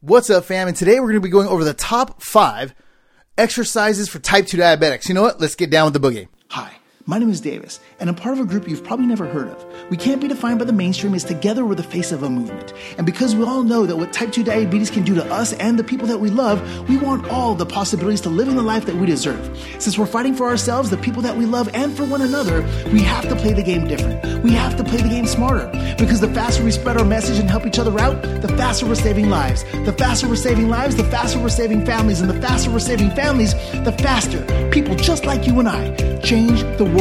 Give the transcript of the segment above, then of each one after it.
What's up, fam? And today we're going to be going over the top five exercises for type 2 diabetics. You know what? Let's get down with the boogie. Hi, my name is Davis, and I'm part of a group you've probably never heard of. We can't be defined by the mainstream as together we're the face of a movement. And because we all know that what type 2 diabetes can do to us and the people that we love, we want all the possibilities to living the life that we deserve. Since we're fighting for ourselves, the people that we love, and for one another, we have to play the game different. We have to play the game smarter. Because the faster we spread our message and help each other out, the faster we're saving lives. The faster we're saving lives, the faster we're saving families. And the faster we're saving families, the faster people just like you and I change the world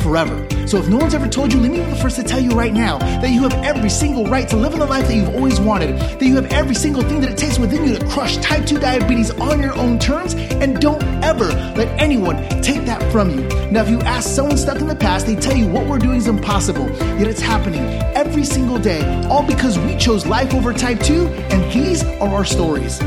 forever. So if no one's ever told you, let me be the first to tell you right now that you have every single right to live in the life that you've always wanted, that you have every single thing that it takes within you to crush type 2 diabetes on your own terms, and don't ever let anyone take that from you. Now, if you ask someone stuck in the past, they tell you what we're doing is impossible, yet it's happening every single day, all because we chose life over type 2, and these are our stories.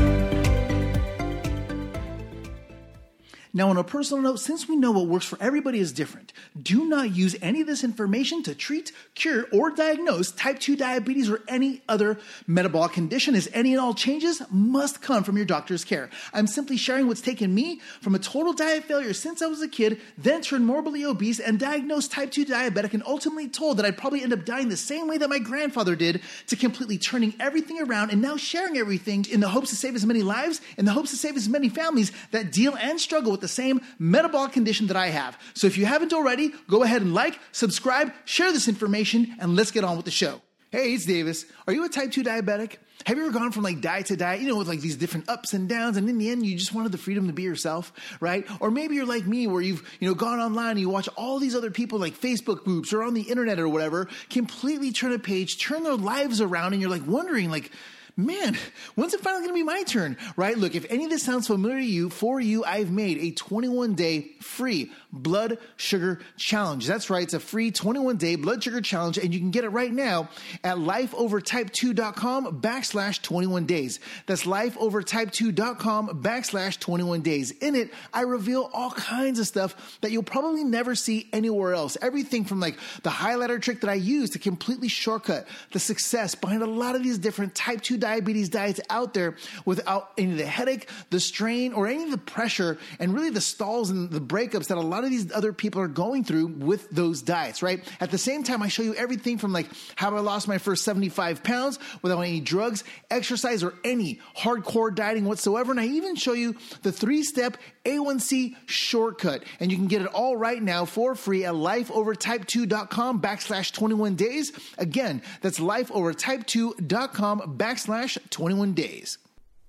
Now, on a personal note, since we know what works for everybody is different, do not use any of this information to treat, cure, or diagnose type 2 diabetes or any other metabolic condition, as any and all changes must come from your doctor's care. I'm simply sharing what's taken me from a total diet failure since I was a kid, then turned morbidly obese and diagnosed type 2 diabetic, and ultimately told that I'd probably end up dying the same way that my grandfather did, to completely turning everything around and now sharing everything in the hopes to save as many lives, in the hopes to save as many families that deal and struggle with the same metabolic condition that I have. So if you haven't already, go ahead and like, subscribe, share this information, and let's get on with the show. Hey, it's Davis. Are you a type 2 diabetic? Have you ever gone from like diet to diet, you know, with like these different ups and downs, and in the end, you just wanted the freedom to be yourself, right? Or maybe you're like me, where you've, you know, gone online and you watch all these other people like Facebook groups or on the internet or whatever, completely turn a page, turn their lives around, and you're like wondering, like, man, when's it finally going to be my turn? Right? Look, if any of this sounds familiar to you, for you, I've made a 21 day free blood sugar challenge. That's right. It's a free 21 day blood sugar challenge, and you can get it right now at lifeovertype2.com backslash 21 days. That's lifeovertype2.com backslash 21 days. In it, I reveal all kinds of stuff that you'll probably never see anywhere else. Everything from like the highlighter trick that I use to completely shortcut the success behind a lot of these different type 2 diabetes diets out there without any of the headache, the strain, or any of the pressure, and really the stalls and the breakups that a lot of these other people are going through with those diets, right? At the same time, I show you everything from like how I lost my first 75 pounds without any drugs, exercise, or any hardcore dieting whatsoever. And I even show you the three step A1C shortcut. And you can get it all right now for free at lifeovertype2.com backslash 21 days. Again, that's lifeovertype2.com backslash 21 days.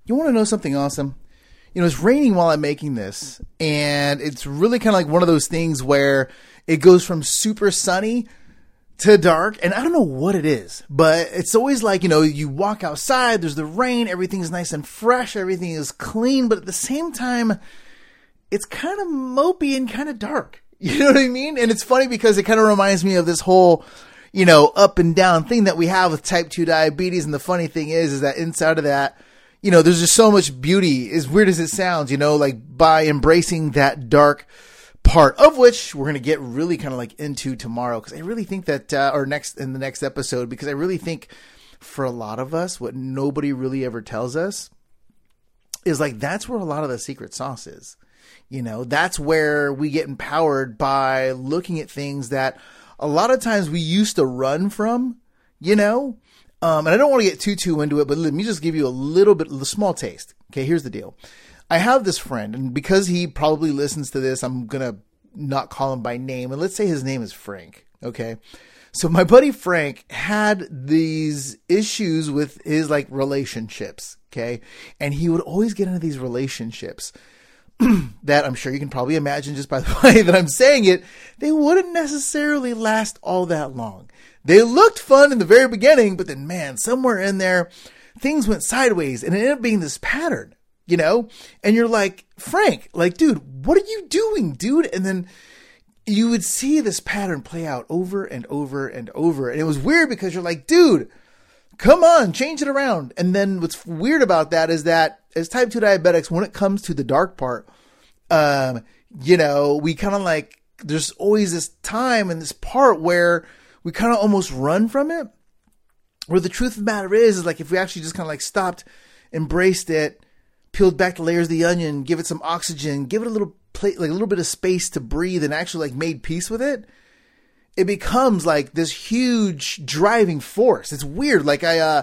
You want to know something awesome? You know, it's raining while I'm making this, and it's really kind of like one of those things where it goes from super sunny to dark, and I don't know what it is, but it's always like, you know, you walk outside, there's the rain, everything's nice and fresh, everything is clean, but at the same time, it's kind of mopey and kind of dark. You know what I mean? And it's funny because it kind of reminds me of this whole, you know, up and down thing that we have with type 2 diabetes. And the funny thing is, is that inside of that, you know, there's just so much beauty, as weird as it sounds, you know, like by embracing that dark part of which we're going to get really kind of like into tomorrow. Cause I really think that, uh, or next in the next episode, because I really think for a lot of us, what nobody really ever tells us is like, that's where a lot of the secret sauce is. You know, that's where we get empowered by looking at things that a lot of times we used to run from, you know, um, and I don't want to get too too into it, but let me just give you a little bit, a small taste. Okay, here's the deal. I have this friend, and because he probably listens to this, I'm gonna not call him by name, and let's say his name is Frank. Okay, so my buddy Frank had these issues with his like relationships. Okay, and he would always get into these relationships that I'm sure you can probably imagine just by the way that I'm saying it, they wouldn't necessarily last all that long. They looked fun in the very beginning, but then man, somewhere in there, things went sideways and it ended up being this pattern, you know? And you're like, Frank, like, dude, what are you doing, dude? And then you would see this pattern play out over and over and over. And it was weird because you're like, dude, come on, change it around. And then what's weird about that is that as type 2 diabetics, when it comes to the dark part, um, you know, we kind of like, there's always this time and this part where we kind of almost run from it. Where the truth of the matter is, is like if we actually just kind of like stopped embraced it, peeled back the layers of the onion, give it some oxygen, give it a little plate, like a little bit of space to breathe, and actually like made peace with it, it becomes like this huge driving force. It's weird. Like I, uh,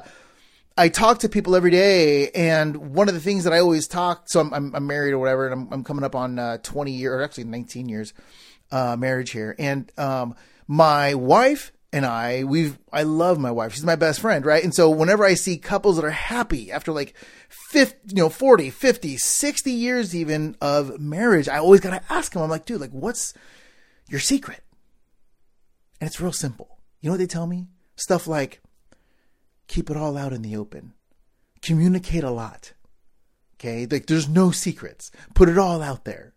I talk to people every day, and one of the things that I always talk. So I'm, I'm, I'm married or whatever, and I'm, I'm coming up on uh, 20 years, or actually 19 years uh, marriage here. And um, my wife and I, we've I love my wife. She's my best friend, right? And so whenever I see couples that are happy after like 50, you know, 40, 50, 60 years even of marriage, I always got to ask them. I'm like, dude, like what's your secret? And it's real simple. You know what they tell me? Stuff like keep it all out in the open. Communicate a lot. Okay? Like there's no secrets. Put it all out there.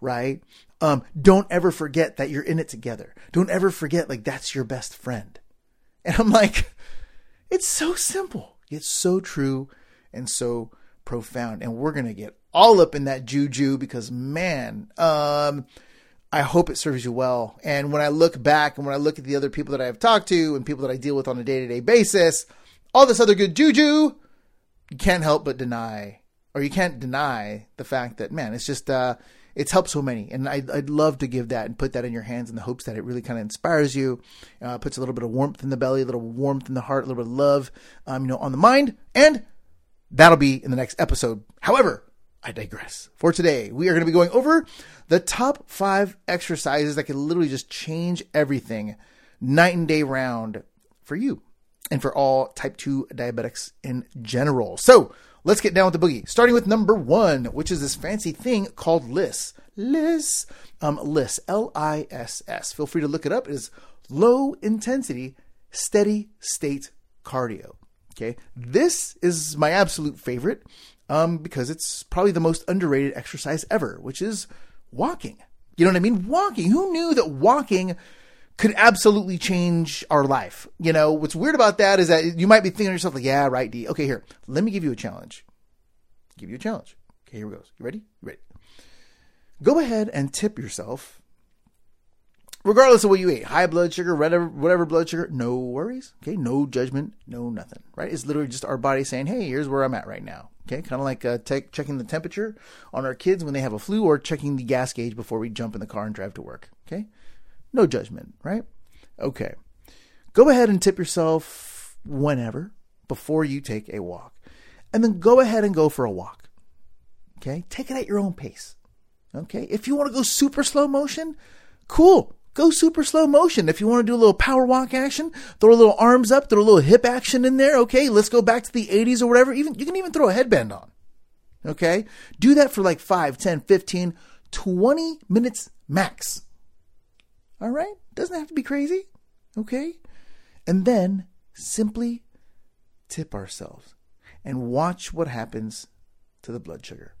Right? Um, don't ever forget that you're in it together. Don't ever forget like that's your best friend. And I'm like, it's so simple. It's so true and so profound. And we're gonna get all up in that juju because man, um, I hope it serves you well. And when I look back and when I look at the other people that I've talked to and people that I deal with on a day to day basis, all this other good juju, you can't help but deny, or you can't deny the fact that, man, it's just, uh, it's helped so many. And I'd, I'd love to give that and put that in your hands in the hopes that it really kind of inspires you, uh, puts a little bit of warmth in the belly, a little warmth in the heart, a little bit of love, um, you know, on the mind. And that'll be in the next episode. However, I digress. For today, we are going to be going over the top five exercises that can literally just change everything night and day round for you and for all type 2 diabetics in general. So let's get down with the boogie. Starting with number one, which is this fancy thing called LISS. LISS. Um, LISS. L I S S. Feel free to look it up. It is low intensity, steady state cardio. Okay. This is my absolute favorite um, because it's probably the most underrated exercise ever, which is walking. You know what I mean? Walking. Who knew that walking could absolutely change our life? You know, what's weird about that is that you might be thinking to yourself, like, yeah, right, D. Okay, here, let me give you a challenge. Give you a challenge. Okay, here we go. You ready? You ready? Go ahead and tip yourself regardless of what you eat, high blood sugar, whatever blood sugar, no worries. Okay, no judgment, no nothing. Right? It's literally just our body saying, "Hey, here's where I'm at right now." Okay, kind of like uh, take, checking the temperature on our kids when they have a flu, or checking the gas gauge before we jump in the car and drive to work. Okay, no judgment. Right? Okay, go ahead and tip yourself whenever before you take a walk, and then go ahead and go for a walk. Okay, take it at your own pace. Okay, if you want to go super slow motion, cool go super slow motion. If you want to do a little power walk action, throw a little arms up, throw a little hip action in there. Okay, let's go back to the 80s or whatever. Even you can even throw a headband on. Okay, do that for like 5, 10, 15, 20 minutes max. All right, doesn't have to be crazy. Okay, and then simply tip ourselves and watch what happens to the blood sugar.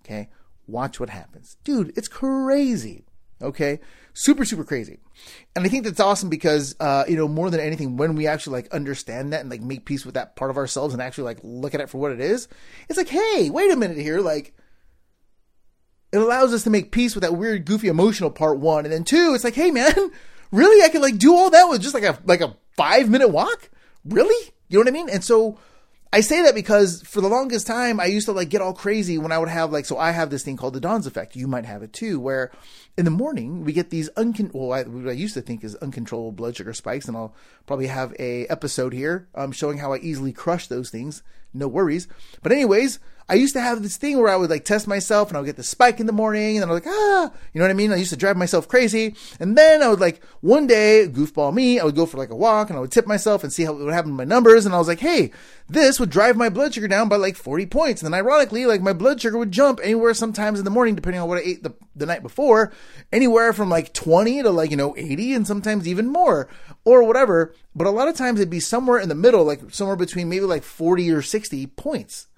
Okay, watch what happens. Dude, it's crazy. Okay, super super crazy, and I think that's awesome because uh, you know more than anything, when we actually like understand that and like make peace with that part of ourselves and actually like look at it for what it is, it's like, hey, wait a minute here, like it allows us to make peace with that weird, goofy, emotional part one, and then two, it's like, hey man, really, I can like do all that with just like a like a five minute walk, really? You know what I mean? And so I say that because for the longest time, I used to like get all crazy when I would have like, so I have this thing called the Dawns effect. You might have it too, where in the morning we get these uncon, well, I, what I used to think is uncontrollable blood sugar spikes. And I'll probably have a episode here, um, showing how I easily crush those things. No worries. But anyways, I used to have this thing where I would like test myself and I would get the spike in the morning and I was like, ah, you know what I mean? I used to drive myself crazy. And then I would like, one day, goofball me, I would go for like a walk and I would tip myself and see how what happened to my numbers. And I was like, hey, this would drive my blood sugar down by like 40 points. And then ironically, like my blood sugar would jump anywhere sometimes in the morning, depending on what I ate the, the night before, anywhere from like 20 to like, you know, 80 and sometimes even more or whatever. But a lot of times it'd be somewhere in the middle, like somewhere between maybe like 40 or 60 points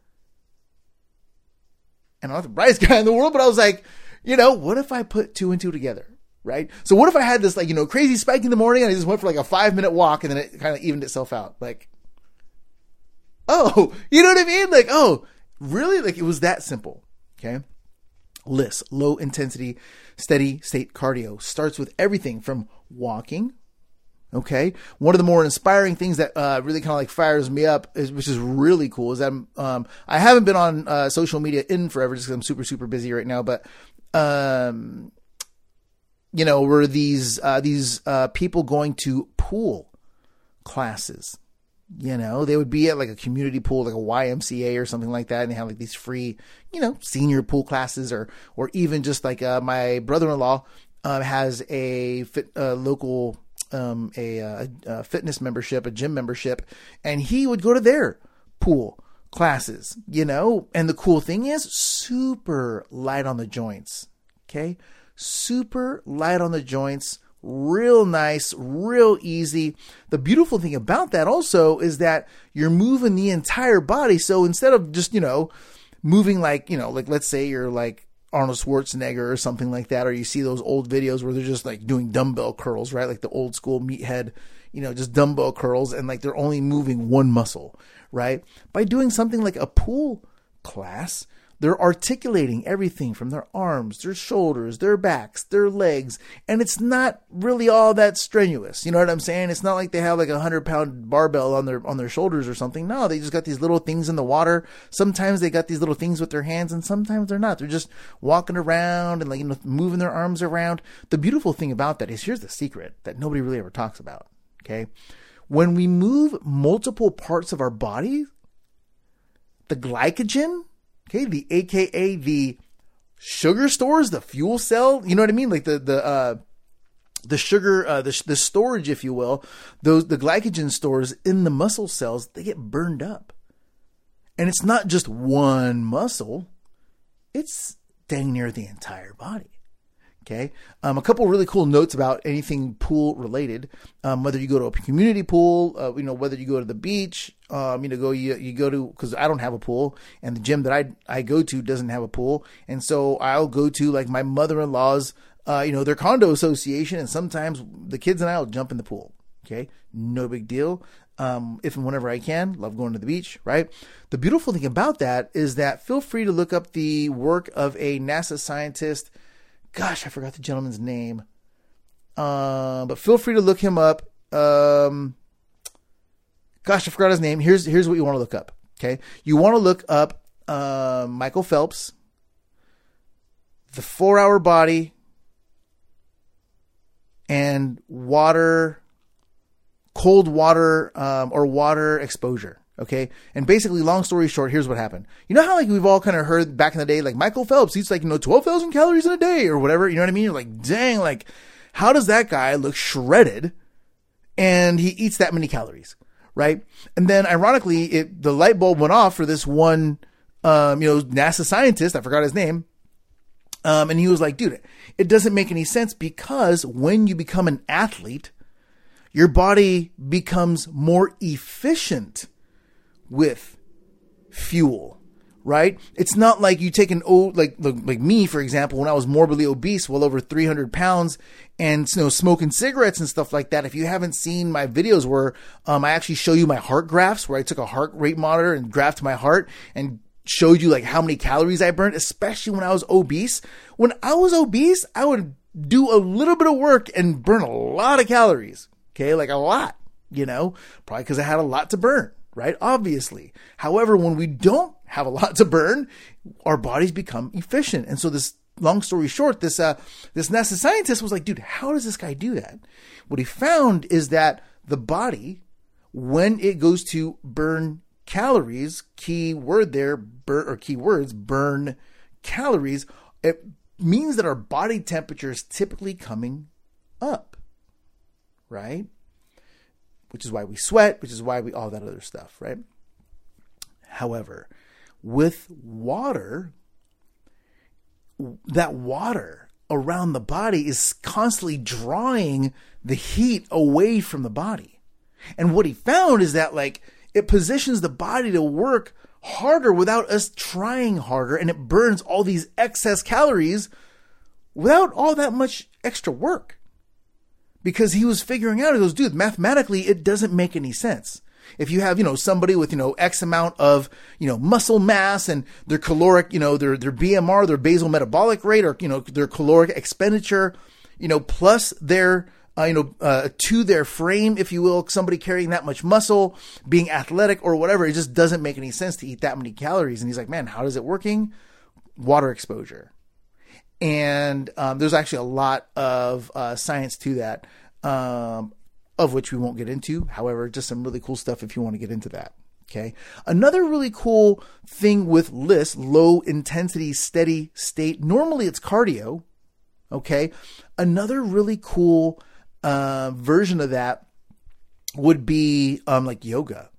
and I'm not the brightest guy in the world, but I was like, you know, what if I put two and two together? Right? So what if I had this like, you know, crazy spike in the morning and I just went for like a five minute walk and then it kind of evened itself out. Like, oh, you know what I mean? Like, oh, really? Like it was that simple. Okay. LISS, low intensity, steady state cardio starts with everything from walking, Okay, one of the more inspiring things that uh, really kind of like fires me up, is, which is really cool, is that um, I haven't been on uh, social media in forever just because I'm super super busy right now. But um, you know, were these uh, these uh, people going to pool classes? You know, they would be at like a community pool, like a YMCA or something like that, and they have like these free, you know, senior pool classes, or or even just like uh, my brother-in-law uh, has a fit, uh, local um, a, a, a fitness membership, a gym membership, and he would go to their pool classes, you know. And the cool thing is, super light on the joints. Okay, super light on the joints, real nice, real easy. The beautiful thing about that also is that you're moving the entire body. So instead of just, you know, moving like, you know, like let's say you're like Arnold Schwarzenegger or something like that, or you see those old videos where they're just like doing dumbbell curls, right? Like the old school meathead, you know, just dumbbell curls and like they're only moving one muscle, right? By doing something like a pool class, they're articulating everything from their arms, their shoulders, their backs, their legs, and it's not really all that strenuous. You know what I'm saying? It's not like they have like a hundred pound barbell on their on their shoulders or something. No, they just got these little things in the water. Sometimes they got these little things with their hands, and sometimes they're not. They're just walking around and like you know moving their arms around. The beautiful thing about that is here's the secret that nobody really ever talks about. Okay, when we move multiple parts of our body, the glycogen Okay, the AKA the sugar stores, the fuel cell. You know what I mean? Like the the uh, the sugar, uh, the the storage, if you will, those the glycogen stores in the muscle cells, they get burned up, and it's not just one muscle; it's dang near the entire body. Okay. Um, a couple really cool notes about anything pool related. Um, whether you go to a community pool, uh, you know, whether you go to the beach, um, you know, go you, you go to because I don't have a pool, and the gym that I I go to doesn't have a pool, and so I'll go to like my mother in law's, uh, you know, their condo association, and sometimes the kids and I will jump in the pool. Okay, no big deal. Um, if and whenever I can, love going to the beach, right? The beautiful thing about that is that feel free to look up the work of a NASA scientist gosh, I forgot the gentleman's name. Uh, but feel free to look him up. Um, gosh, I forgot his name. Here's here's what you want to look up. Okay, you want to look up uh, Michael Phelps, the four-hour body, and water, cold water um, or water exposure. Okay. And basically, long story short, here's what happened. You know how like we've all kind of heard back in the day, like Michael Phelps eats like, you know, 12,000 calories in a day or whatever. You know what I mean? You're like, dang, like, how does that guy look shredded and he eats that many calories? Right. And then ironically, it, the light bulb went off for this one, um, you know, NASA scientist. I forgot his name. Um, and he was like, dude, it doesn't make any sense because when you become an athlete, your body becomes more efficient with fuel, right? It's not like you take an old, like, like me, for example, when I was morbidly obese, well over 300 pounds and, you know, smoking cigarettes and stuff like that. If you haven't seen my videos where, um, I actually show you my heart graphs where I took a heart rate monitor and graphed my heart and showed you like how many calories I burned, especially when I was obese. When I was obese, I would do a little bit of work and burn a lot of calories. Okay. Like a lot, you know, probably because I had a lot to burn right? Obviously. However, when we don't have a lot to burn, our bodies become efficient. And so this long story short, this uh this NASA scientist was like, dude, how does this guy do that? What he found is that the body, when it goes to burn calories, key word there, burn or key words, burn calories, it means that our body temperature is typically coming up. Right? Which is why we sweat, which is why we all that other stuff, right? However, with water, that water around the body is constantly drawing the heat away from the body. And what he found is that like it positions the body to work harder without us trying harder and it burns all these excess calories without all that much extra work because he was figuring out, he goes, dude, mathematically, it doesn't make any sense. If you have, you know, somebody with, you know, X amount of, you know, muscle mass and their caloric, you know, their, their BMR, their basal metabolic rate or, you know, their caloric expenditure, you know, plus their, uh, you know, uh, to their frame, if you will, somebody carrying that much muscle, being athletic or whatever. It just doesn't make any sense to eat that many calories. And he's like, man, how is it working? Water exposure. And um, there's actually a lot of uh, science to that, um, of which we won't get into. However, just some really cool stuff if you want to get into that. Okay. Another really cool thing with LISS, low intensity, steady state. Normally it's cardio. Okay. Another really cool uh, version of that would be um, like yoga.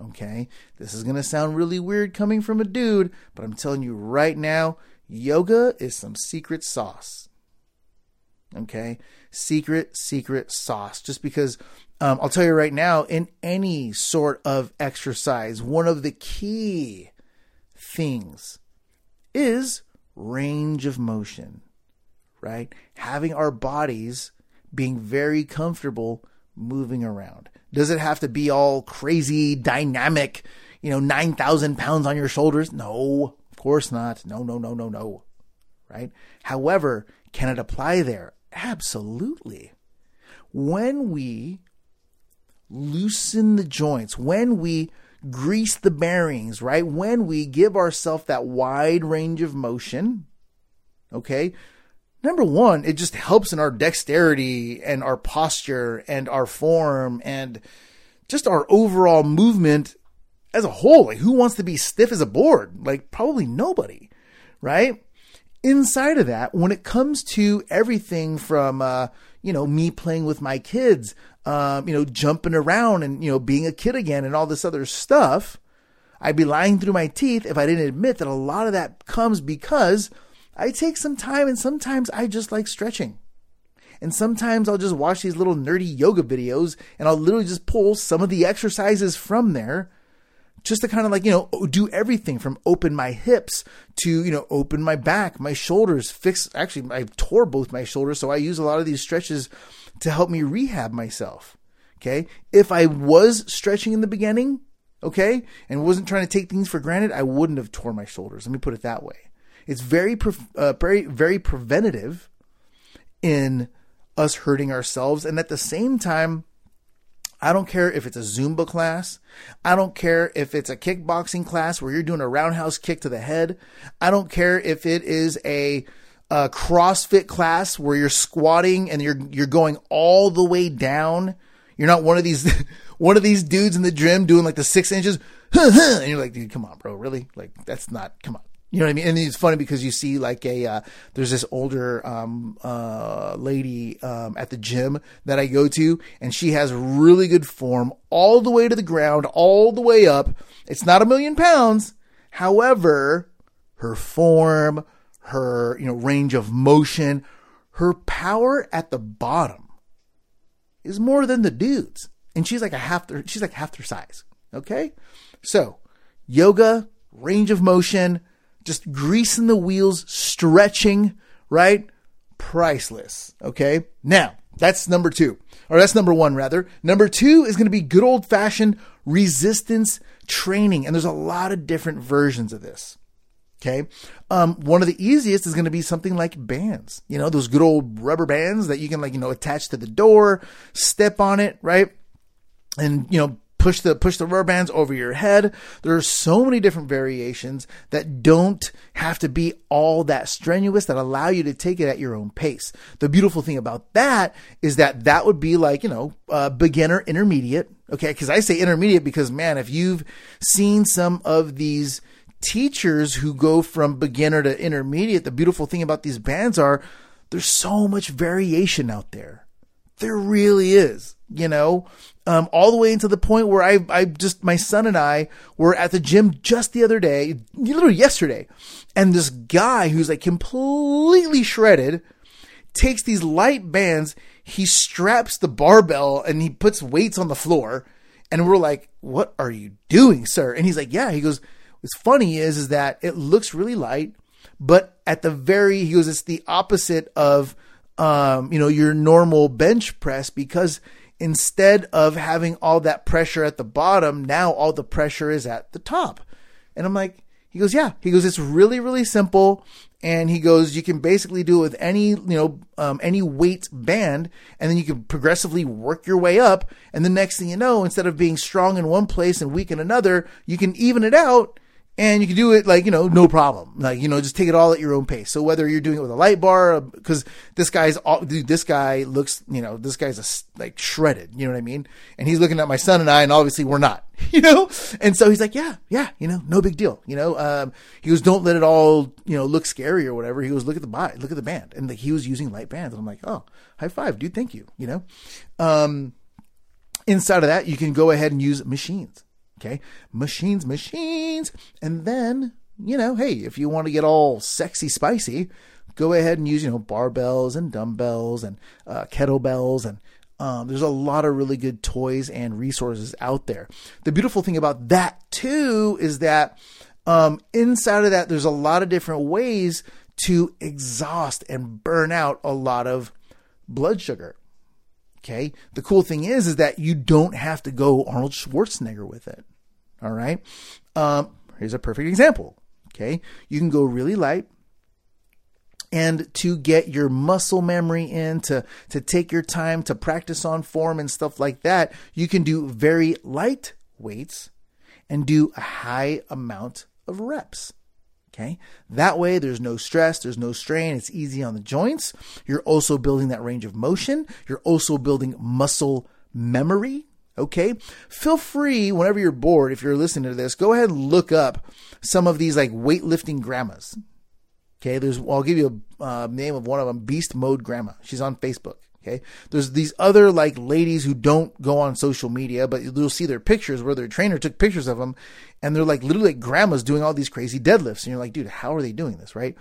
Okay. This is going to sound really weird coming from a dude, but I'm telling you right now, yoga is some secret sauce. Okay. Secret, secret sauce. Just because um, I'll tell you right now, in any sort of exercise, one of the key things is range of motion, right? Having our bodies being very comfortable moving around. Does it have to be all crazy, dynamic, you know, 9,000 pounds on your shoulders? No, course not. No, no, no, no, no. Right? However, can it apply there? Absolutely. When we loosen the joints, when we grease the bearings, right? When we give ourselves that wide range of motion, okay? Number one, it just helps in our dexterity and our posture and our form and just our overall movement as a whole. Like, who wants to be stiff as a board? Like, probably nobody, right? Inside of that, when it comes to everything from, uh, you know, me playing with my kids, um, you know, jumping around and, you know, being a kid again and all this other stuff, I'd be lying through my teeth if I didn't admit that a lot of that comes because I take some time and sometimes I just like stretching. And sometimes I'll just watch these little nerdy yoga videos and I'll literally just pull some of the exercises from there just to kind of like, you know, do everything from open my hips to, you know, open my back, my shoulders, fix. Actually, I tore both my shoulders. So I use a lot of these stretches to help me rehab myself. Okay. If I was stretching in the beginning, okay, and wasn't trying to take things for granted, I wouldn't have tore my shoulders. Let me put it that way. It's very, uh, very, very preventative in us hurting ourselves. And at the same time, I don't care if it's a Zumba class. I don't care if it's a kickboxing class where you're doing a roundhouse kick to the head. I don't care if it is a a CrossFit class where you're squatting and you're you're going all the way down. You're not one of these one of these dudes in the gym doing like the six inches, and you're like, dude, come on, bro, really? Like that's not. Come on. You know what I mean? And it's funny because you see like a uh, there's this older um, uh, lady um, at the gym that I go to, and she has really good form all the way to the ground, all the way up. It's not a million pounds, however, her form, her you know range of motion, her power at the bottom is more than the dudes, and she's like a half their she's like half their size. Okay, so yoga, range of motion, just greasing the wheels, stretching, right? Priceless. Okay, now that's number two, or that's number one rather. Number two is going to be good old fashioned resistance training, and there's a lot of different versions of this. Okay. Um, one of the easiest is going to be something like bands, you know, those good old rubber bands that you can like, you know, attach to the door, step on it, right? And, you know, push the, push the rubber bands over your head. There are so many different variations that don't have to be all that strenuous that allow you to take it at your own pace. The beautiful thing about that is that that would be like, you know, uh, beginner intermediate. Okay. Cause I say intermediate because man, if you've seen some of these, teachers who go from beginner to intermediate, the beautiful thing about these bands are there's so much variation out there. There really is, you know, um, all the way into the point where I, I just, my son and I were at the gym just the other day, literally yesterday. And this guy who's like completely shredded takes these light bands, he straps the barbell and he puts weights on the floor. And we're like, what are you doing, sir? And he's like, yeah, he goes, What's funny is is that it looks really light, but at the very he goes, it's the opposite of um, you know, your normal bench press because instead of having all that pressure at the bottom, now all the pressure is at the top. And I'm like, He goes, yeah. He goes, it's really, really simple. And he goes, you can basically do it with any, you know, um, any weight band, and then you can progressively work your way up. And the next thing you know, instead of being strong in one place and weak in another, you can even it out and you can do it like you know no problem. Like you know just take it all at your own pace. So whether you're doing it with a light bar because this guy's all dude this guy looks you know this guy's a, like shredded. You know what i mean? And he's looking at my son and i and obviously we're not you know? And so he's like yeah yeah you know no big deal. You know um, he goes don't let it all you know look scary or whatever. He goes look at the body look at the band. And he was using light bands. And i'm like oh high five dude. Thank you. You know? Um inside of that you can go ahead and use machines Okay. Machines, machines. And then, you know, hey, if you want to get all sexy spicy, go ahead and use, you know, barbells and dumbbells and uh, kettlebells and um, there's a lot of really good toys and resources out there. The beautiful thing about that too is that um, inside of that, there's a lot of different ways to exhaust and burn out a lot of blood sugar. Okay. The cool thing is, is that you don't have to go Arnold Schwarzenegger with it. All right. Um, here's a perfect example. Okay. You can go really light. And to get your muscle memory in, to, to take your time to practice on form and stuff like that, you can do very light weights and do a high amount of reps. Okay. That way, there's no stress, there's no strain, it's easy on the joints. You're also building that range of motion. You're also building muscle memory. Okay. Feel free whenever you're bored, if you're listening to this, go ahead and look up some of these like weightlifting grandmas. Okay. There's, I'll give you a uh, name of one of them, Beast Mode Grandma. She's on Facebook. Okay. There's these other like ladies who don't go on social media, but you'll see their pictures where their trainer took pictures of them and they're like literally like grandmas doing all these crazy deadlifts. And you're like, dude, how are they doing this? Right.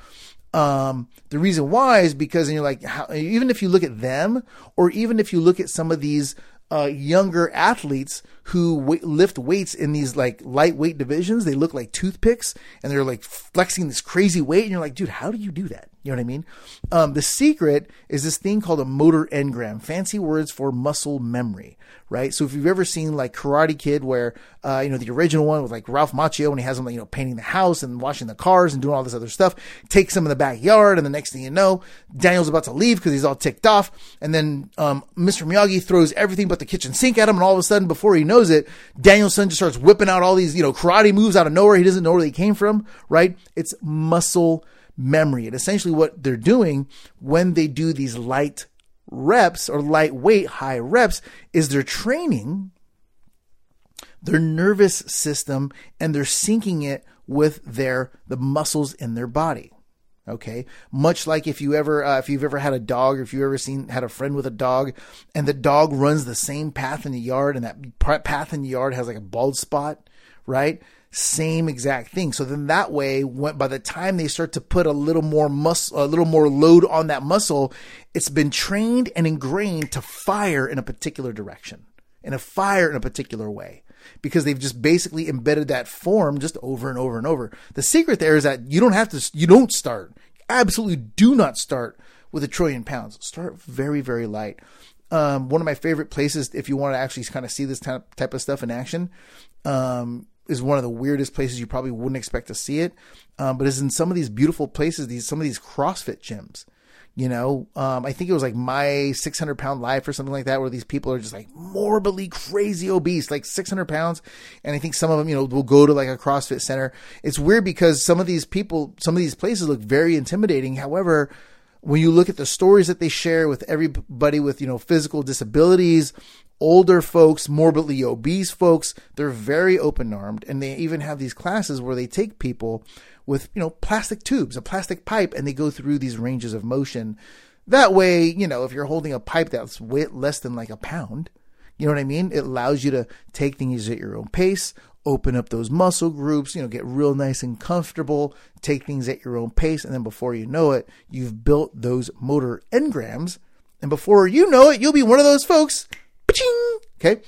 Um, the reason why is because, and you're like, how, even if you look at them, or even if you look at some of these uh, younger athletes who lift weights in these like lightweight divisions. They look like toothpicks and they're like flexing this crazy weight. And you're like, dude, how do you do that? You know what I mean? Um, the secret is this thing called a motor engram, fancy words for muscle memory, right? So if you've ever seen like Karate Kid, where uh, you know the original one with like Ralph Macchio when he has him like you know painting the house and washing the cars and doing all this other stuff, takes him in the backyard, and the next thing you know, Daniel's about to leave because he's all ticked off, and then um, Mr. Miyagi throws everything but the kitchen sink at him, and all of a sudden, before he knows it, Daniel-san just starts whipping out all these you know karate moves out of nowhere. He doesn't know where they came from, right? It's muscle memory. And essentially what they're doing when they do these light reps or lightweight high reps is they're training their nervous system and they're syncing it with their the muscles in their body okay? Much like if you ever uh, if you've ever had a dog or if you've ever seen had a friend with a dog and the dog runs the same path in the yard and that path in the yard has like a bald spot right? Same exact thing. So then that way, when, by the time they start to put a little more muscle, a little more load on that muscle, it's been trained and ingrained to fire in a particular direction, and a fire in a particular way, because they've just basically embedded that form just over and over and over. The secret there is that you don't have to, you don't start, absolutely do not start with a trillion pounds. Start very, very light. Um, one of my favorite places, if you want to actually kind of see this type, of stuff in action, um, is one of the weirdest places you probably wouldn't expect to see it. Um, but it's in some of these beautiful places, these some of these CrossFit gyms. You know, um, I think it was like my 600 pound life or something like that, where these people are just like morbidly crazy obese, like 600 pounds. And I think some of them, you know, will go to like a CrossFit center. It's weird because some of these people, some of these places look very intimidating. However, when you look at the stories that they share with everybody with, you know, physical disabilities, older folks, morbidly obese folks, they're very open armed. And they even have these classes where they take people with, you know, plastic tubes, a plastic pipe, and they go through these ranges of motion. That way, you know, if you're holding a pipe that's weight less than like a pound, you know what I mean? It allows you to take things at your own pace, open up those muscle groups, you know, get real nice and comfortable, take things at your own pace, and then before you know it, you've built those motor engrams. And before you know it, you'll be one of those folks Okay.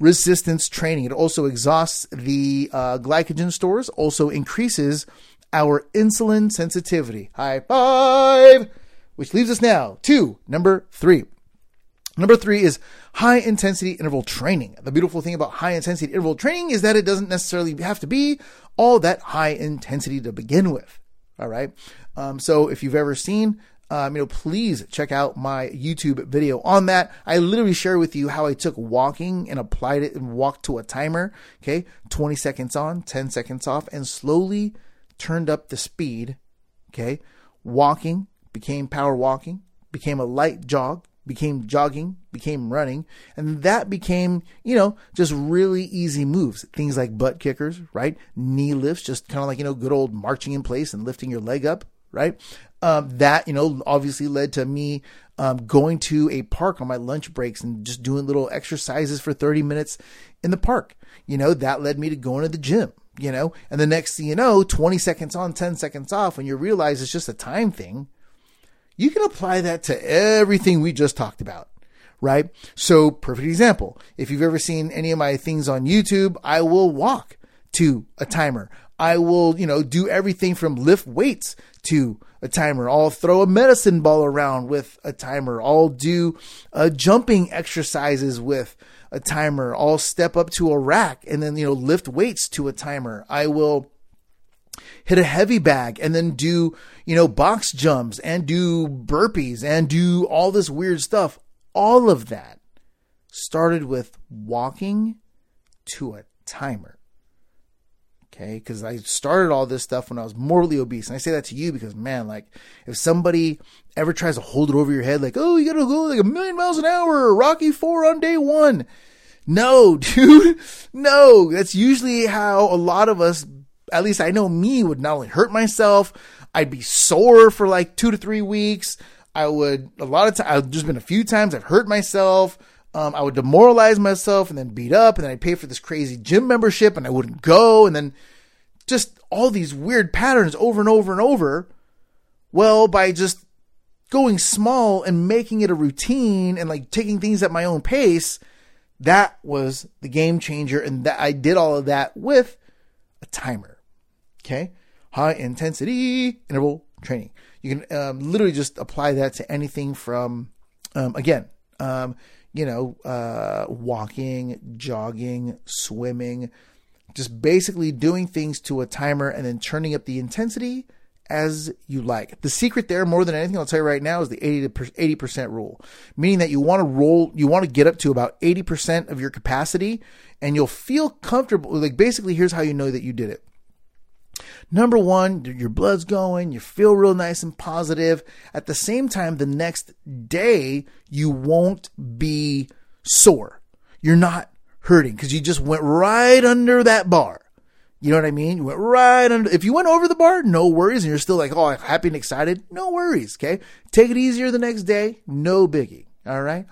Resistance training. It also exhausts the uh, glycogen stores, also increases our insulin sensitivity. High five! Which leaves us now to number three. Number three is high intensity interval training. The beautiful thing about high intensity interval training is that it doesn't necessarily have to be all that high intensity to begin with. All right. Um, so if you've ever seen, um, you know, please check out my YouTube video on that. I literally share with you how I took walking and applied it and walked to a timer. Okay. 20 seconds on, 10 seconds off, and slowly turned up the speed. Okay. Walking became power walking, became a light jog, became jogging, became running, and that became, you know, just really easy moves. Things like butt kickers, right? Knee lifts, just kind of like, you know, good old marching in place and lifting your leg up, right? Um, that, you know, obviously led to me um, going to a park on my lunch breaks and just doing little exercises for 30 minutes in the park. You know, that led me to going to the gym, you know, and the next thing you know, 20 seconds on, 10 seconds off, when you realize it's just a time thing you can apply that to everything we just talked about, right? So, perfect example. If you've ever seen any of my things on YouTube, I will walk to a timer. I will, you know, do everything from lift weights to a timer. I'll throw a medicine ball around with a timer. I'll do uh, jumping exercises with a timer. I'll step up to a rack and then, you know, lift weights to a timer. I will hit a heavy bag and then do, you know, box jumps and do burpees and do all this weird stuff. All of that started with walking to a timer. Okay, because I started all this stuff when I was morbidly obese. And I say that to you because, man, like, if somebody ever tries to hold it over your head, like, oh, you gotta go like a million miles an hour, Rocky Four on day one. No, dude, no. That's usually how a lot of us at least I know me would not only hurt myself, I'd be sore for like two to three weeks. I would a lot of times. I've just been a few times I've hurt myself. Um, I would demoralize myself and then beat up, and then I'd pay for this crazy gym membership, and I wouldn't go, and then just all these weird patterns over and over and over. Well, by just going small and making it a routine and like taking things at my own pace, that was the game changer, and that I did all of that with a timer. Okay. High intensity interval training. You can um, literally just apply that to anything from, um, again, um, you know, uh, walking, jogging, swimming, just basically doing things to a timer and then turning up the intensity as you like. The secret there, more than anything, I'll tell you right now, is the 80 to 80% rule, meaning that you want to roll, you want to get up to about 80% of your capacity and you'll feel comfortable. Like basically, here's how you know that you did it. Number one, your blood's going, you feel real nice and positive. At the same time, the next day, you won't be sore. You're not hurting because you just went right under that bar. You know what I mean? You went right under. If you went over the bar, no worries, and you're still like, oh, happy and excited, no worries. Okay, take it easier the next day, no biggie. All right.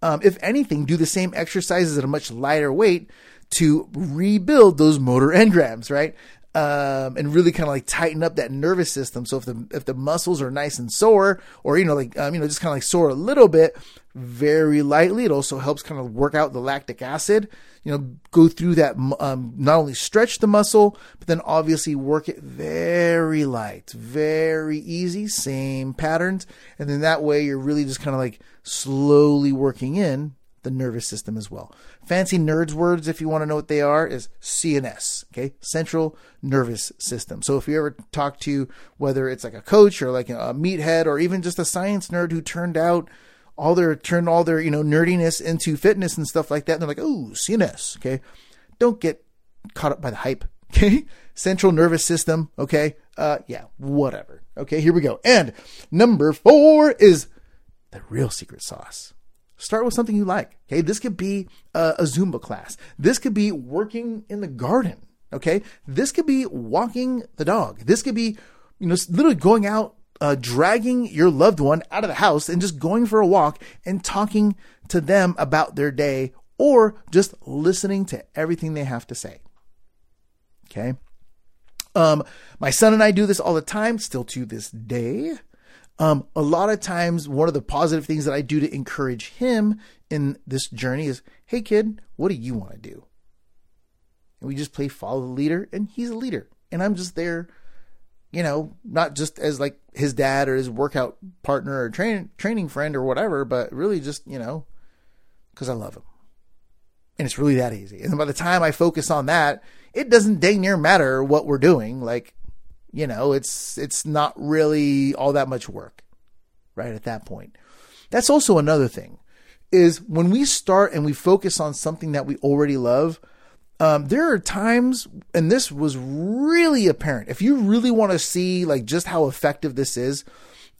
Um, if anything, do the same exercises at a much lighter weight to rebuild those motor engrams. Right um, and really kind of like tighten up that nervous system. So if the if the muscles are nice and sore, or you know like um, you know just kind of like sore a little bit, very lightly, it also helps kind of work out the lactic acid. You know, go through that um, not only stretch the muscle, but then obviously work it very light, very easy, same patterns, and then that way you're really just kind of like slowly working in the nervous system as well. Fancy nerds words, if you want to know what they are, is CNS, okay? Central Nervous System. So if you ever talk to whether it's like a coach or like a meathead or even just a science nerd who turned out all their turned all their you know nerdiness into fitness and stuff like that, and they're like, oh, CNS, okay? Don't get caught up by the hype, okay? Central Nervous System, okay? Uh, yeah, whatever. Okay, here we go. And number four is the real secret sauce. Start with something you like. Okay. This could be a, a Zumba class. This could be working in the garden. Okay. This could be walking the dog. This could be, you know, literally going out, uh, dragging your loved one out of the house and just going for a walk and talking to them about their day or just listening to everything they have to say. Okay. Um, my son and I do this all the time, still to this day. Um, a lot of times, one of the positive things that I do to encourage him in this journey is, hey, kid, what do you want to do? And we just play follow the leader, and he's a leader. And I'm just there, you know, not just as like his dad or his workout partner or train, training friend or whatever, but really just, you know, because I love him. And it's really that easy. And by the time I focus on that, it doesn't dang near matter what we're doing. Like, you know, it's it's not really all that much work, right? At that point, that's also another thing is when we start and we focus on something that we already love. Um, there are times, and this was really apparent. If you really want to see like just how effective this is,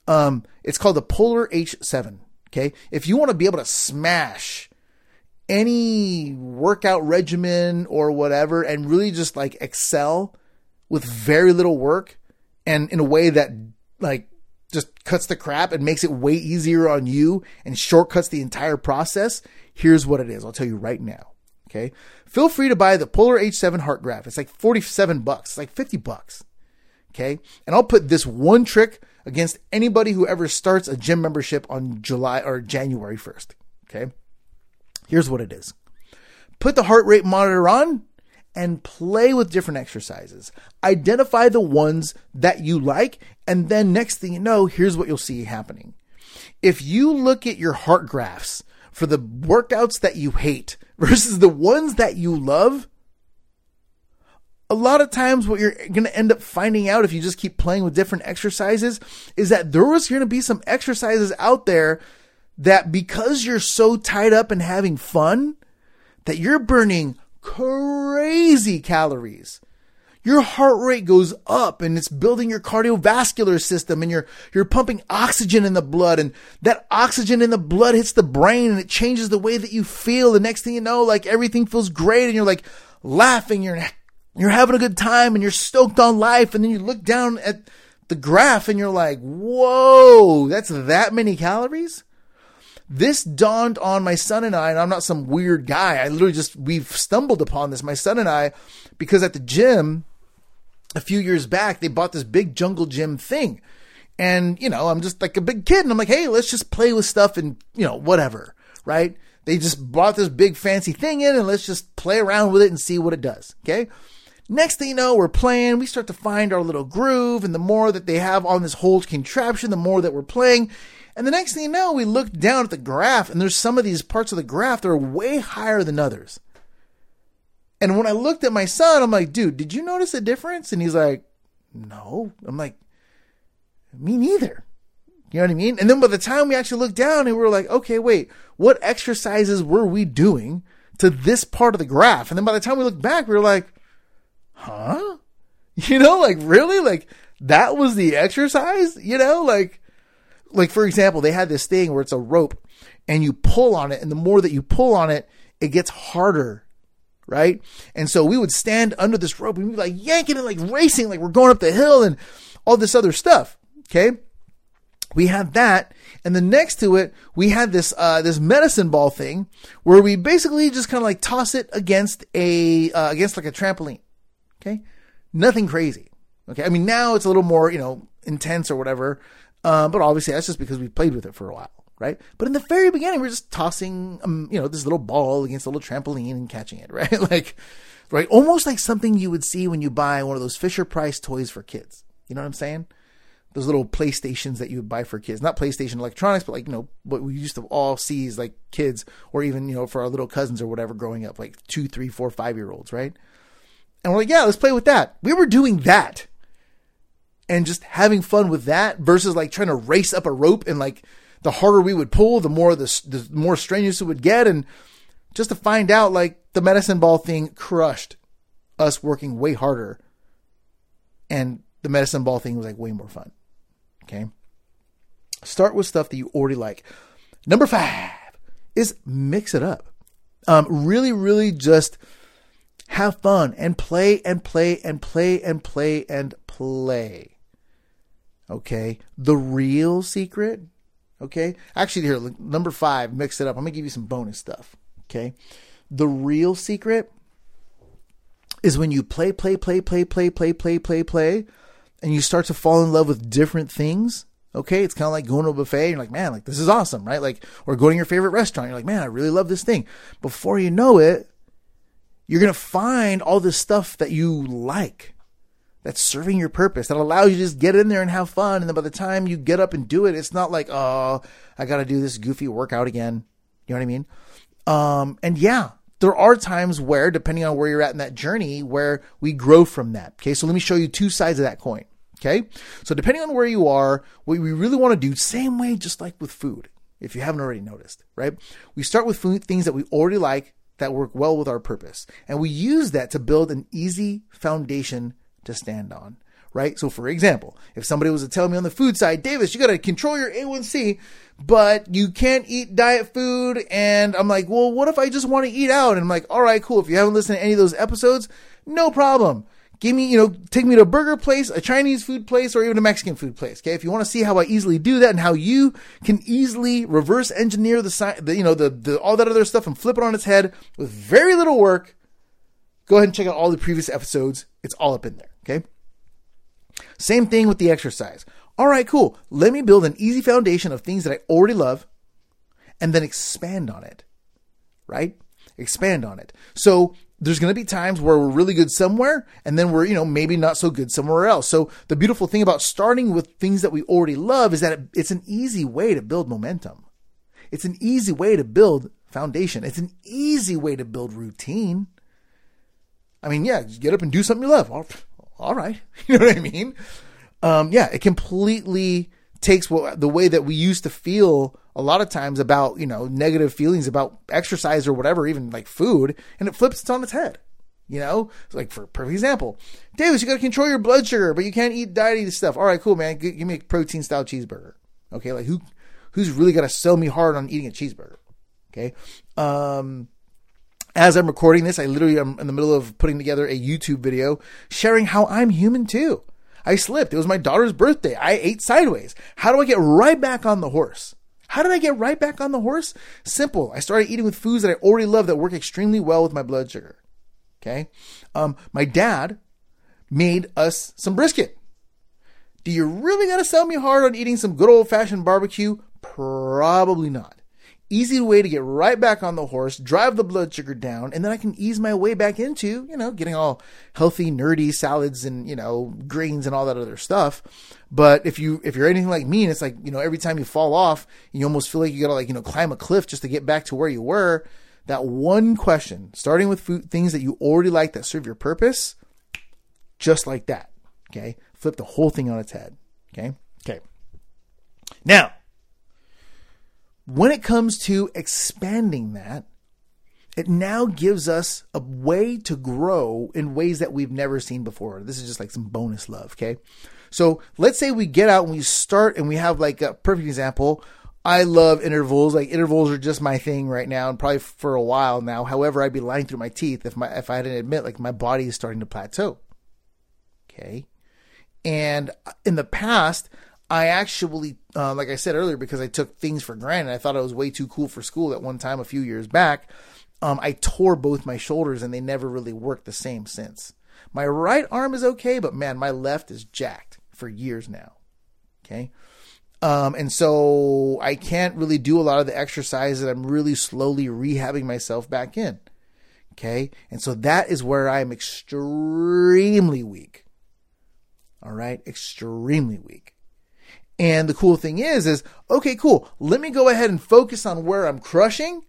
um, it's called the Polar H7. Okay, if you want to be able to smash any workout regimen or whatever, and really just like excel with very little work, and in a way that like just cuts the crap and makes it way easier on you and shortcuts the entire process, here's what it is. I'll tell you right now. Okay. Feel free to buy the Polar H7 Heart Graph. It's like 47 bucks. It's like 50 bucks. Okay. And I'll put this one trick against anybody who ever starts a gym membership on July or January 1st. Okay. Here's what it is. Put the heart rate monitor on and play with different exercises. Identify the ones that you like, and then next thing you know, here's what you'll see happening. If you look at your heart graphs for the workouts that you hate versus the ones that you love, a lot of times what you're going to end up finding out if you just keep playing with different exercises is that there was going to be some exercises out there that because you're so tied up and having fun that you're burning crazy calories. Your heart rate goes up and it's building your cardiovascular system and you're, you're pumping oxygen in the blood and that oxygen in the blood hits the brain and it changes the way that you feel. The next thing you know, like everything feels great and you're like laughing, you're, you're having a good time and you're stoked on life. And then you look down at the graph and you're like, whoa, that's that many calories? This dawned on my son and I, and I'm not some weird guy. I literally just, we've stumbled upon this, my son and I, because at the gym a few years back, they bought this big jungle gym thing. And, you know, I'm just like a big kid and I'm like, hey, let's just play with stuff and, you know, whatever, right? They just brought this big fancy thing in and let's just play around with it and see what it does. Okay. Next thing you know, we're playing, we start to find our little groove, and the more that they have on this whole contraption, the more that we're playing. And the next thing you know, we look down at the graph, and there's some of these parts of the graph that are way higher than others. And when I looked at my son, I'm like, dude, did you notice a difference? And he's like, no. I'm like, me neither. You know what I mean? And then by the time we actually looked down and we were like, okay, wait, what exercises were we doing to this part of the graph? And then by the time we looked back, we were like, huh? You know, like really? Like that was the exercise? You know, like like for example, they had this thing where it's a rope and you pull on it, and the more that you pull on it, it gets harder. Right. And so we would stand under this rope and we'd be like yanking it, like racing, like we're going up the hill and all this other stuff. Okay. We had that. And then next to it, we had this, uh, this medicine ball thing where we basically just kind of like toss it against a, uh, against like a trampoline. Okay. Nothing crazy. Okay. I mean, now it's a little more, you know, intense or whatever. Um, but obviously that's just because we played with it for a while, right? But in the very beginning, we are just tossing, um, you know, this little ball against a little trampoline and catching it, right? like, right? Almost like something you would see when you buy one of those Fisher Price toys for kids. You know what I'm saying? Those little PlayStations that you would buy for kids, not PlayStation electronics, but like, you know, what we used to all see is like kids or even, you know, for our little cousins or whatever growing up, like two, three, four, five year olds, right? And we're like, yeah, let's play with that. We were doing that and just having fun with that versus like trying to race up a rope and like the harder we would pull, the more the, the more strenuous it would get. And just to find out like the medicine ball thing crushed us working way harder. And the medicine ball thing was like way more fun. Okay. Start with stuff that you already like. Number five is mix it up. Um, really, really just have fun and play and play and play and play and play. Okay. The real secret. Okay. Actually, here, number five, mix it up. I'm going to give you some bonus stuff. Okay. The real secret is when you play, play, play, play, play, play, play, play, play, and you start to fall in love with different things. Okay, it's kind of like going to a buffet. you're like, man, like this is awesome, right? Like, or going to your favorite restaurant. You're like, man, I really love this thing. Before you know it, you're gonna find all this stuff that you like that's serving your purpose that allows you to just get in there and have fun and then by the time you get up and do it it's not like oh i gotta do this goofy workout again you know what i mean um, and yeah there are times where, depending on where you're at in that journey, where we grow from that. Okay. So let me show you two sides of that coin. Okay. So depending on where you are, what we really want to do, same way, just like with food, if you haven't already noticed, right? We start with food, things that we already like that work well with our purpose. And we use that to build an easy foundation to stand on right? So, for example, if somebody was to tell me on the food side, Davis, you got to control your A1C, but you can't eat diet food. And I'm like, well, what if I just want to eat out? And I'm like, all right, cool. If you haven't listened to any of those episodes, no problem. Give me, you know, take me to a burger place, a Chinese food place, or even a Mexican food place. Okay. If you want to see how I easily do that and how you can easily reverse engineer the, the you know, the, the, all that other stuff and flip it on its head with very little work, go ahead and check out all the previous episodes. It's all up in there. Okay. Same thing with the exercise. All right, cool. Let me build an easy foundation of things that I already love and then expand on it. Right? Expand on it. So there's going to be times where we're really good somewhere and then we're, you know, maybe not so good somewhere else. So the beautiful thing about starting with things that we already love is that it's an easy way to build momentum. It's an easy way to build foundation. It's an easy way to build routine. I mean, yeah, get up and do something you love all right. You know what I mean? Um, yeah, it completely takes what the way that we used to feel a lot of times about, you know, negative feelings about exercise or whatever, even like food, and it flips it on its head. You know, like for perfect example, Davis, you got to control your blood sugar, but you can't eat diety stuff. All right, cool, man. G- give me a protein style cheeseburger. Okay, like who, who's really to sell me hard on eating a cheeseburger? Okay, um, as I'm recording this, I literally am in the middle of putting together a YouTube video sharing how I'm human too. I slipped. It was my daughter's birthday. I ate sideways. How do I get right back on the horse? How did I get right back on the horse? Simple. I started eating with foods that I already love that work extremely well with my blood sugar. Okay. Um, my dad made us some brisket. Do you really got to sell me hard on eating some good old fashioned barbecue? Probably not easy way to get right back on the horse, drive the blood sugar down, and then I can ease my way back into, you know, getting all healthy, nerdy salads and, you know, greens and all that other stuff. But if you, if you're anything like me and it's like, you know, every time you fall off, you almost feel like you gotta like, you know, climb a cliff just to get back to where you were. That one question, starting with food, things that you already like that serve your purpose, just like that. Okay. Flip the whole thing on its head. Okay. Okay. Now, when it comes to expanding that, it now gives us a way to grow in ways that we've never seen before. This is just like some bonus love, okay? So let's say we get out and we start and we have like a perfect example. I love intervals. Like intervals are just my thing right now and probably for a while now. However, I'd be lying through my teeth if my if I didn't admit like my body is starting to plateau. Okay. And in the past, I actually, uh, like I said earlier, because I took things for granted, I thought I was way too cool for school at one time a few years back. Um, I tore both my shoulders and they never really worked the same since. My right arm is okay, but man, my left is jacked for years now. Okay. Um, and so I can't really do a lot of the exercises. I'm really slowly rehabbing myself back in. Okay. And so that is where I'm extremely weak. All right. Extremely weak. And the cool thing is, is okay, cool. Let me go ahead and focus on where I'm crushing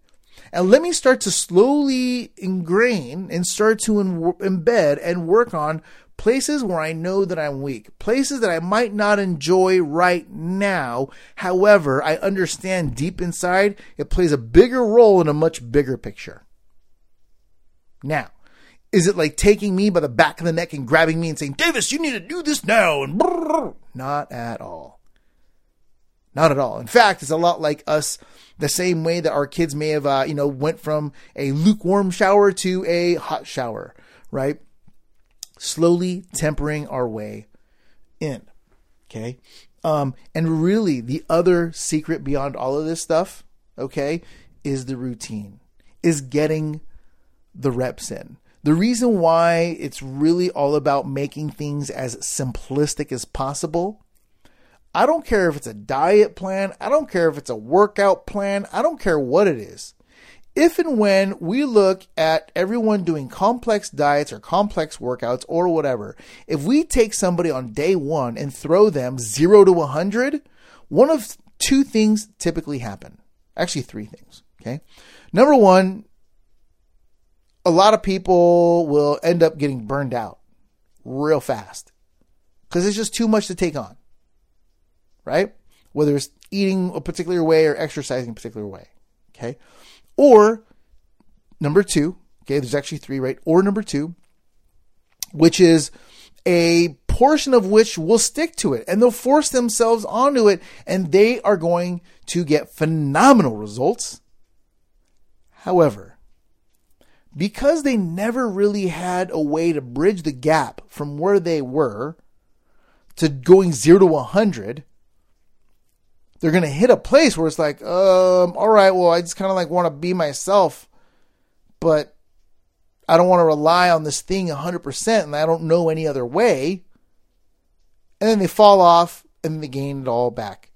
and let me start to slowly ingrain and start to embed and work on places where I know that I'm weak, places that I might not enjoy right now. However, I understand deep inside it plays a bigger role in a much bigger picture. Now, is it like taking me by the back of the neck and grabbing me and saying, Davis, you need to do this now? And not at all. Not at all. In fact, it's a lot like us, the same way that our kids may have, uh, you know, went from a lukewarm shower to a hot shower, right? Slowly tempering our way in. Okay. Um, and really the other secret beyond all of this stuff, okay, is the routine, is getting the reps in. The reason why it's really all about making things as simplistic as possible I don't care if it's a diet plan. I don't care if it's a workout plan. I don't care what it is. If and when we look at everyone doing complex diets or complex workouts or whatever, if we take somebody on day one and throw them zero to 100, one of two things typically happen. Actually, three things. Okay. Number one, a lot of people will end up getting burned out real fast because it's just too much to take on, right? Whether it's eating a particular way or exercising a particular way, okay? Or number two, okay, there's actually three, right? Or number two, which is a portion of which will stick to it and they'll force themselves onto it and they are going to get phenomenal results. However, because they never really had a way to bridge the gap from where they were to going 0 to 100, they're going to hit a place where it's like, um, all right, well, I just kind of like want to be myself, but I don't want to rely on this thing 100% and I don't know any other way. And then they fall off and they gain it all back.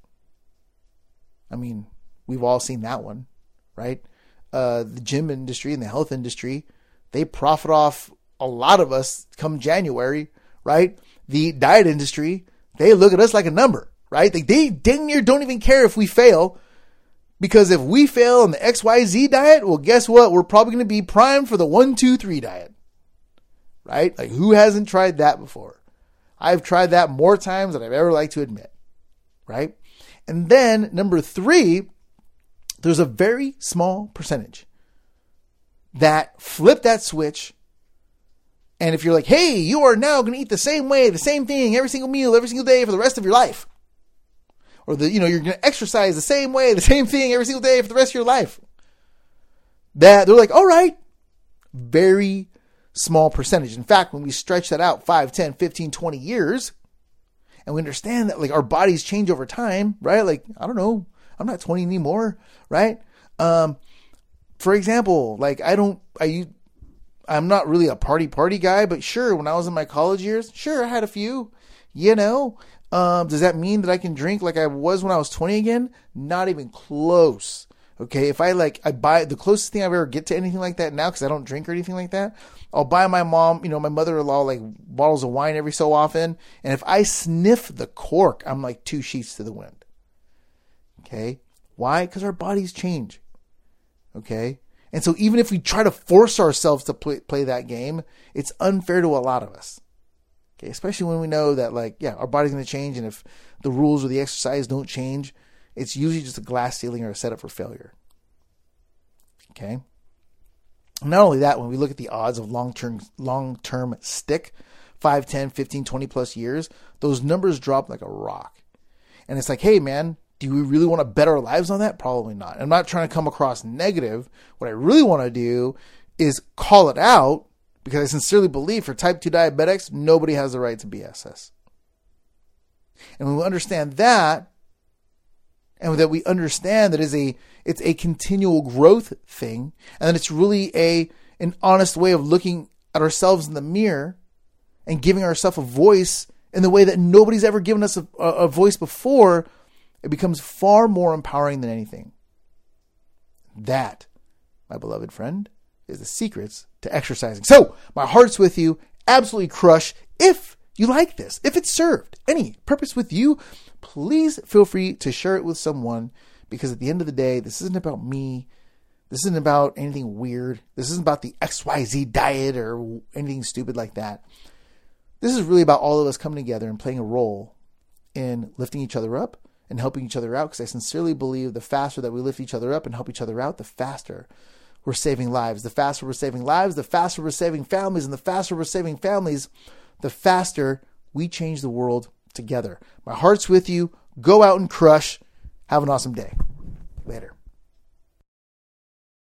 I mean, we've all seen that one, right? Uh, the gym industry and the health industry, they profit off a lot of us come January, right? The diet industry, they look at us like a number, right? They, they dang near don't even care if we fail because if we fail on the XYZ diet, well, guess what? We're probably going to be primed for the one, two, three diet. Right? Like, who hasn't tried that before? I've tried that more times than I've ever liked to admit. Right? And then, number three, there's a very small percentage that flip that switch. And if you're like, hey, you are now going to eat the same way, the same thing, every single meal, every single day for the rest of your life or the you know you're going to exercise the same way, the same thing every single day for the rest of your life. That they're like, all right, very small percentage. In fact, when we stretch that out 5, 10, 15, 20 years, and we understand that like our bodies change over time, right? Like, I don't know, I'm not 20 anymore, right? Um, for example, like I don't, I, I'm not really a party party guy, but sure, when I was in my college years, sure, I had a few, you know, um, does that mean that I can drink like I was when I was 20 again? Not even close. Okay, if I like, I buy the closest thing I've ever get to anything like that now because I don't drink or anything like that. I'll buy my mom, you know, my mother-in-law like bottles of wine every so often, and if I sniff the cork, I'm like two sheets to the wind. Okay, why? Because our bodies change. Okay, and so even if we try to force ourselves to play, play that game, it's unfair to a lot of us. Okay, especially when we know that like yeah, our body's going to change, and if the rules or the exercise don't change, it's usually just a glass ceiling or a setup for failure. Okay. Not only that, when we look at the odds of long-term long-term stick, 5, 10, 15, 20 plus years, those numbers drop like a rock. And it's like, hey man, do we really want to bet our lives on that? Probably not. I'm not trying to come across negative. What I really want to do is call it out because I sincerely believe for type 2 diabetics, nobody has the right to BSS. And when we understand that, and that we understand that is a it's a continual growth thing, and that it's really a an honest way of looking at ourselves in the mirror and giving ourselves a voice in the way that nobody's ever given us a, a voice before, it becomes far more empowering than anything. That, my beloved friend, is the secrets to exercising. So, my heart's with you. Absolutely crush. If you like this, if it served any purpose with you, please feel free to share it with someone because at the end of the day, this isn't about me. This isn't about anything weird. This isn't about the XYZ diet or anything stupid like that. This is really about all of us coming together and playing a role in lifting each other up and helping each other out because I sincerely believe the faster that we lift each other up and help each other out, the faster we're saving lives. The faster we're saving lives, the faster we're saving families, and the faster we're saving families, the faster we change the world together. My heart's with you. Go out and crush. Have an awesome day. Later.